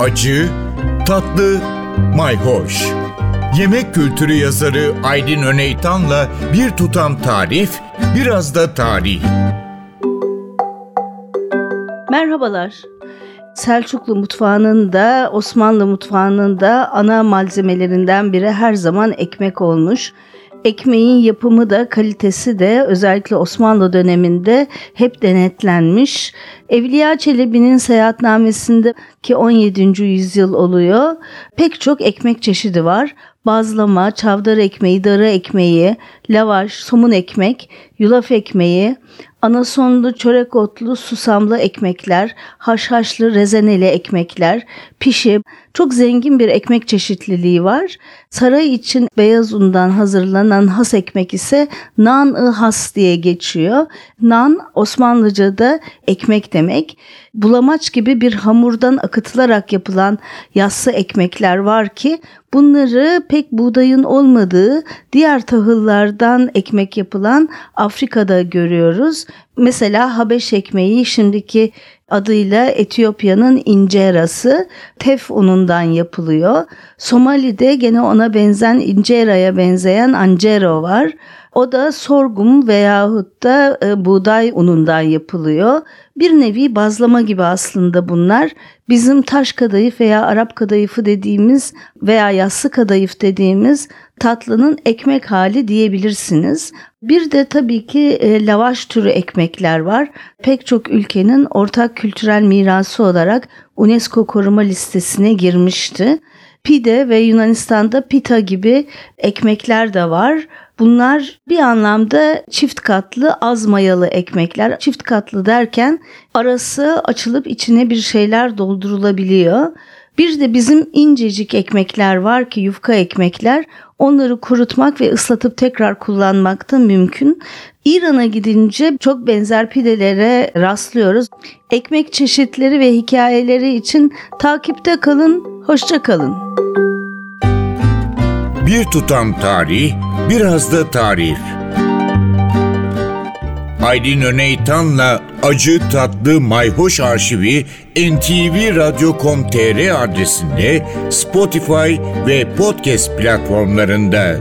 acı, tatlı, mayhoş. Yemek kültürü yazarı Aydın Öneytan'la bir tutam tarif, biraz da tarih. Merhabalar. Selçuklu mutfağının da Osmanlı mutfağının da ana malzemelerinden biri her zaman ekmek olmuş. Ekmeğin yapımı da kalitesi de özellikle Osmanlı döneminde hep denetlenmiş. Evliya Çelebi'nin seyahatnamesinde ki 17. yüzyıl oluyor pek çok ekmek çeşidi var. Bazlama, çavdar ekmeği, darı ekmeği, lavaş, somun ekmek, yulaf ekmeği, anasonlu, çörek otlu, susamlı ekmekler, haşhaşlı, rezeneli ekmekler, pişi, çok zengin bir ekmek çeşitliliği var. Saray için beyaz undan hazırlanan has ekmek ise nan-ı has diye geçiyor. Nan Osmanlıca'da ekmek demek. Bulamaç gibi bir hamurdan akıtılarak yapılan yassı ekmekler var ki bunları pek buğdayın olmadığı diğer tahıllardan ekmek yapılan Afrika'da görüyoruz. Mesela Habeş ekmeği şimdiki adıyla Etiyopya'nın incerası tef unundan yapılıyor. Somali'de gene ona benzen inceraya benzeyen ancero var. O da sorgum veyahut da e, buğday unundan yapılıyor. Bir nevi bazlama gibi aslında bunlar. Bizim taş kadayıf veya Arap kadayıfı dediğimiz veya yassı kadayıf dediğimiz tatlının ekmek hali diyebilirsiniz. Bir de tabii ki e, lavaş türü ekmekler var. Pek çok ülkenin ortak kültürel mirası olarak UNESCO koruma listesine girmişti. Pide ve Yunanistan'da pita gibi ekmekler de var. Bunlar bir anlamda çift katlı az mayalı ekmekler. Çift katlı derken arası açılıp içine bir şeyler doldurulabiliyor. Bir de bizim incecik ekmekler var ki yufka ekmekler. Onları kurutmak ve ıslatıp tekrar kullanmak da mümkün. İran'a gidince çok benzer pidelere rastlıyoruz. Ekmek çeşitleri ve hikayeleri için takipte kalın, hoşça kalın. Bir tutam tarih, biraz da tarif. Aydın Öneytan'la Acı Tatlı Mayhoş Arşivi ntvradio.com.tr adresinde Spotify ve podcast platformlarında.